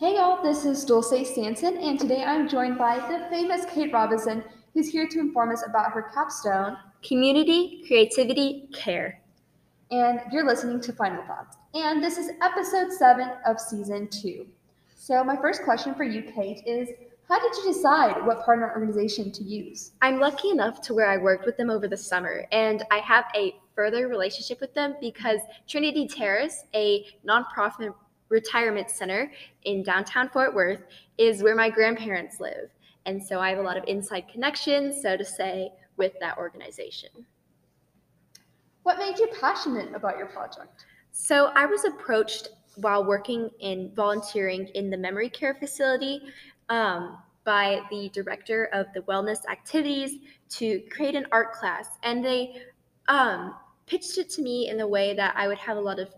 Hey y'all, this is Dulce Stanton, and today I'm joined by the famous Kate Robinson, who's here to inform us about her capstone. Community, creativity, care. And you're listening to Final Thoughts. And this is episode seven of season two. So, my first question for you, Kate, is how did you decide what partner organization to use? I'm lucky enough to where I worked with them over the summer, and I have a further relationship with them because Trinity Terrace, a nonprofit retirement center in downtown Fort Worth, is where my grandparents live. And so I have a lot of inside connections, so to say, with that organization. What made you passionate about your project? So I was approached while working in volunteering in the memory care facility um, by the director of the wellness activities to create an art class. And they um, pitched it to me in the way that I would have a lot of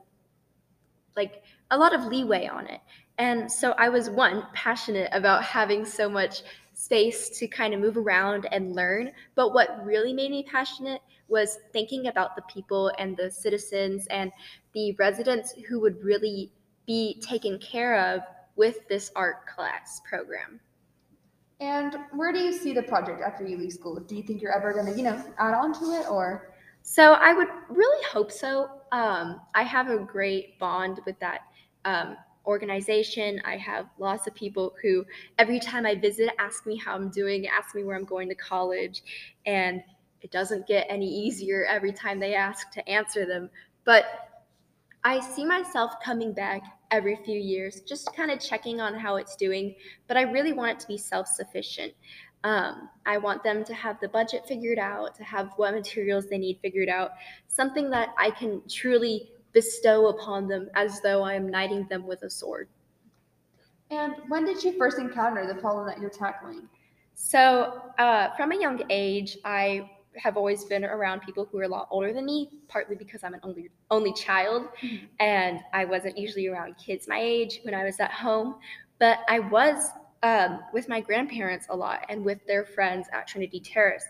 like a lot of leeway on it. And so I was one passionate about having so much space to kind of move around and learn. But what really made me passionate was thinking about the people and the citizens and the residents who would really be taken care of with this art class program. And where do you see the project after you leave school? Do you think you're ever going to, you know, add on to it or? So I would really hope so. Um, I have a great bond with that um, organization. I have lots of people who, every time I visit, ask me how I'm doing, ask me where I'm going to college, and it doesn't get any easier every time they ask to answer them. But I see myself coming back every few years, just kind of checking on how it's doing. But I really want it to be self sufficient. Um, I want them to have the budget figured out, to have what materials they need figured out, something that I can truly bestow upon them as though I am knighting them with a sword. And when did you first encounter the problem that you're tackling? So, uh, from a young age, I have always been around people who are a lot older than me, partly because I'm an only only child, mm-hmm. and I wasn't usually around kids my age when I was at home. But I was um, with my grandparents a lot and with their friends at Trinity Terrace,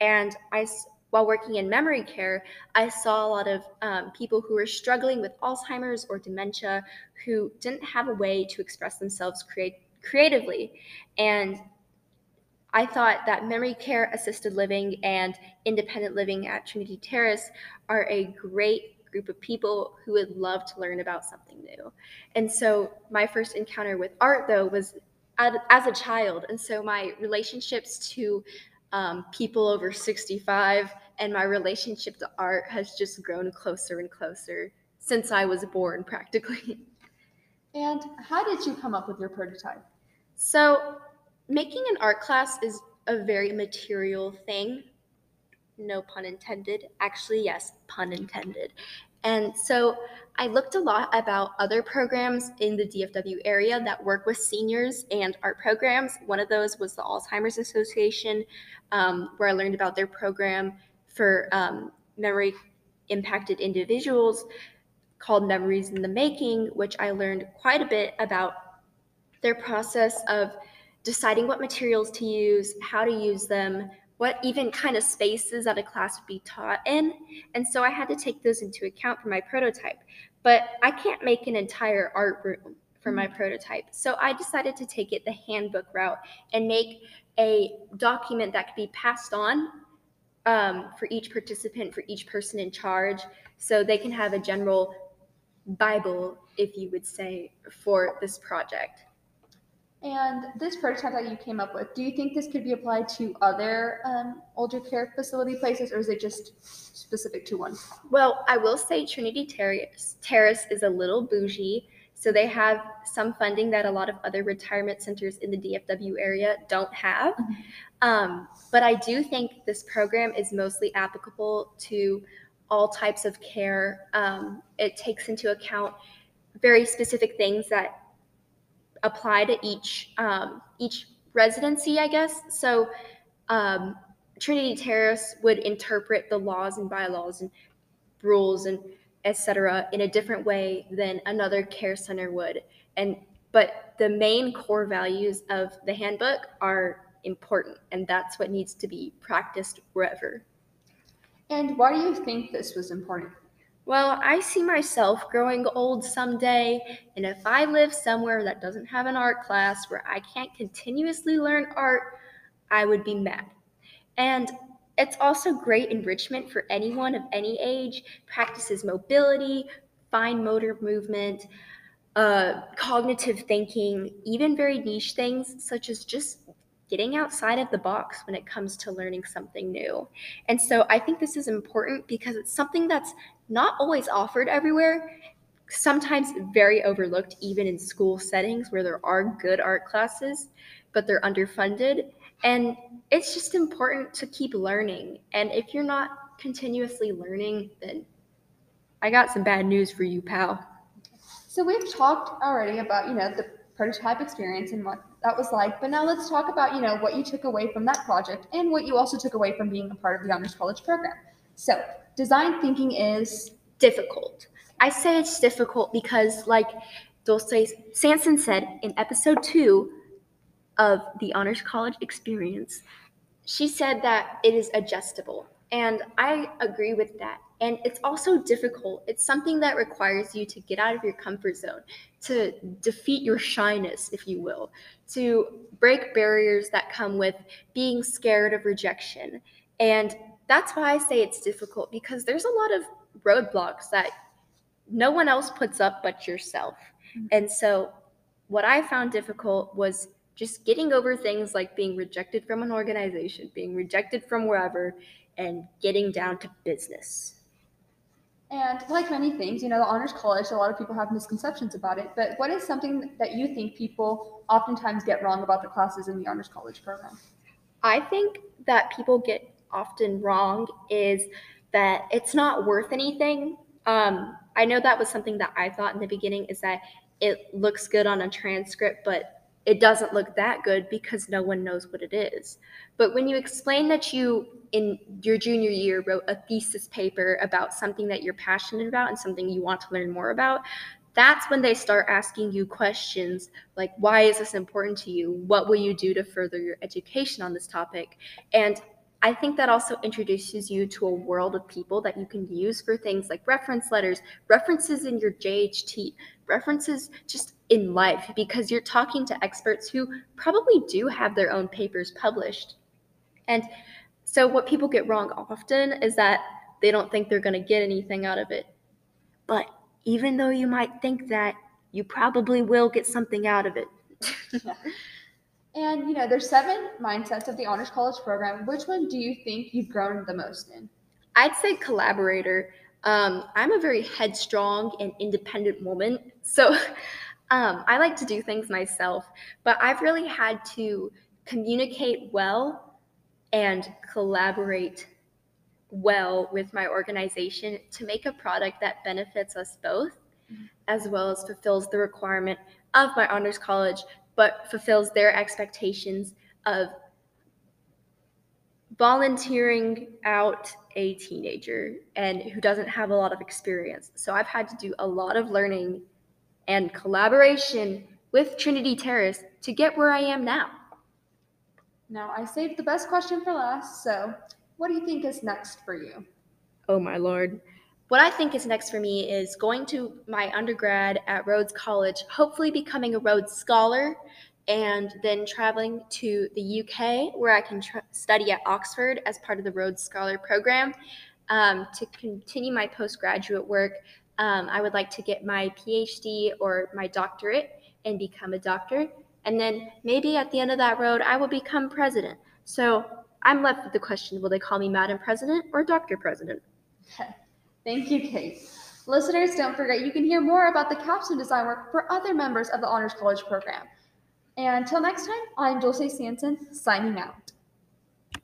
and I while working in memory care, I saw a lot of um, people who were struggling with Alzheimer's or dementia who didn't have a way to express themselves create, creatively. And I thought that memory care, assisted living, and independent living at Trinity Terrace are a great group of people who would love to learn about something new. And so my first encounter with art, though, was as a child. And so my relationships to um, people over 65, and my relationship to art has just grown closer and closer since I was born, practically. And how did you come up with your prototype? So, making an art class is a very material thing. No pun intended. Actually, yes, pun intended. And so I looked a lot about other programs in the DFW area that work with seniors and art programs. One of those was the Alzheimer's Association, um, where I learned about their program for um, memory impacted individuals called Memories in the Making, which I learned quite a bit about their process of deciding what materials to use, how to use them, what even kind of spaces that a class would be taught in. And so I had to take those into account for my prototype. But I can't make an entire art room for my mm-hmm. prototype. So I decided to take it the handbook route and make a document that could be passed on um, for each participant, for each person in charge, so they can have a general Bible, if you would say, for this project. And this prototype that you came up with, do you think this could be applied to other um, older care facility places, or is it just specific to one? Well, I will say Trinity Terrace, Terrace is a little bougie. So they have some funding that a lot of other retirement centers in the DFW area don't have. Mm-hmm. Um, but I do think this program is mostly applicable to all types of care. Um, it takes into account very specific things that apply to each um, each residency, I guess. So um, Trinity Terrace would interpret the laws and bylaws and rules and etc in a different way than another care center would. And but the main core values of the handbook are important and that's what needs to be practiced wherever. And why do you think this was important Well, I see myself growing old someday, and if I live somewhere that doesn't have an art class where I can't continuously learn art, I would be mad. And it's also great enrichment for anyone of any age, practices mobility, fine motor movement, uh, cognitive thinking, even very niche things such as just getting outside of the box when it comes to learning something new. And so I think this is important because it's something that's not always offered everywhere, sometimes very overlooked, even in school settings where there are good art classes, but they're underfunded. And it's just important to keep learning. And if you're not continuously learning, then I got some bad news for you, pal. So we've talked already about, you know, the prototype experience and what that was like. But now let's talk about, you know, what you took away from that project and what you also took away from being a part of the Honors College program. So, design thinking is difficult. I say it's difficult because, like Dulce Sanson said in episode two of the Honors College experience, she said that it is adjustable. And I agree with that. And it's also difficult. It's something that requires you to get out of your comfort zone, to defeat your shyness, if you will, to break barriers that come with being scared of rejection. And that's why I say it's difficult because there's a lot of roadblocks that no one else puts up but yourself. Mm-hmm. And so, what I found difficult was just getting over things like being rejected from an organization, being rejected from wherever, and getting down to business. And like many things, you know, the Honors College, a lot of people have misconceptions about it. But what is something that you think people oftentimes get wrong about the classes in the Honors College program? I think that people get often wrong is that it's not worth anything. Um, I know that was something that I thought in the beginning is that it looks good on a transcript, but it doesn't look that good because no one knows what it is. But when you explain that you, in your junior year, wrote a thesis paper about something that you're passionate about and something you want to learn more about, that's when they start asking you questions like, why is this important to you? What will you do to further your education on this topic? And I think that also introduces you to a world of people that you can use for things like reference letters, references in your JHT, references just in life, because you're talking to experts who probably do have their own papers published. And so, what people get wrong often is that they don't think they're going to get anything out of it. But even though you might think that, you probably will get something out of it. And you know, there's seven mindsets of the Honors College program. Which one do you think you've grown the most in? I'd say collaborator. Um, I'm a very headstrong and independent woman, so um, I like to do things myself. But I've really had to communicate well and collaborate well with my organization to make a product that benefits us both, mm-hmm. as well as fulfills the requirement of my honors college but fulfills their expectations of volunteering out a teenager and who doesn't have a lot of experience. So I've had to do a lot of learning and collaboration with Trinity Terrace to get where I am now. Now, I saved the best question for last. So, what do you think is next for you? Oh, my lord. What I think is next for me is going to my undergrad at Rhodes College, hopefully becoming a Rhodes Scholar, and then traveling to the UK where I can tr- study at Oxford as part of the Rhodes Scholar program. Um, to continue my postgraduate work, um, I would like to get my PhD or my doctorate and become a doctor. And then maybe at the end of that road, I will become president. So I'm left with the question will they call me Madam President or Dr. President? Thank you, Kate. Listeners, don't forget you can hear more about the capstone design work for other members of the Honors College program. And until next time, I'm Dulce Sanson, signing out.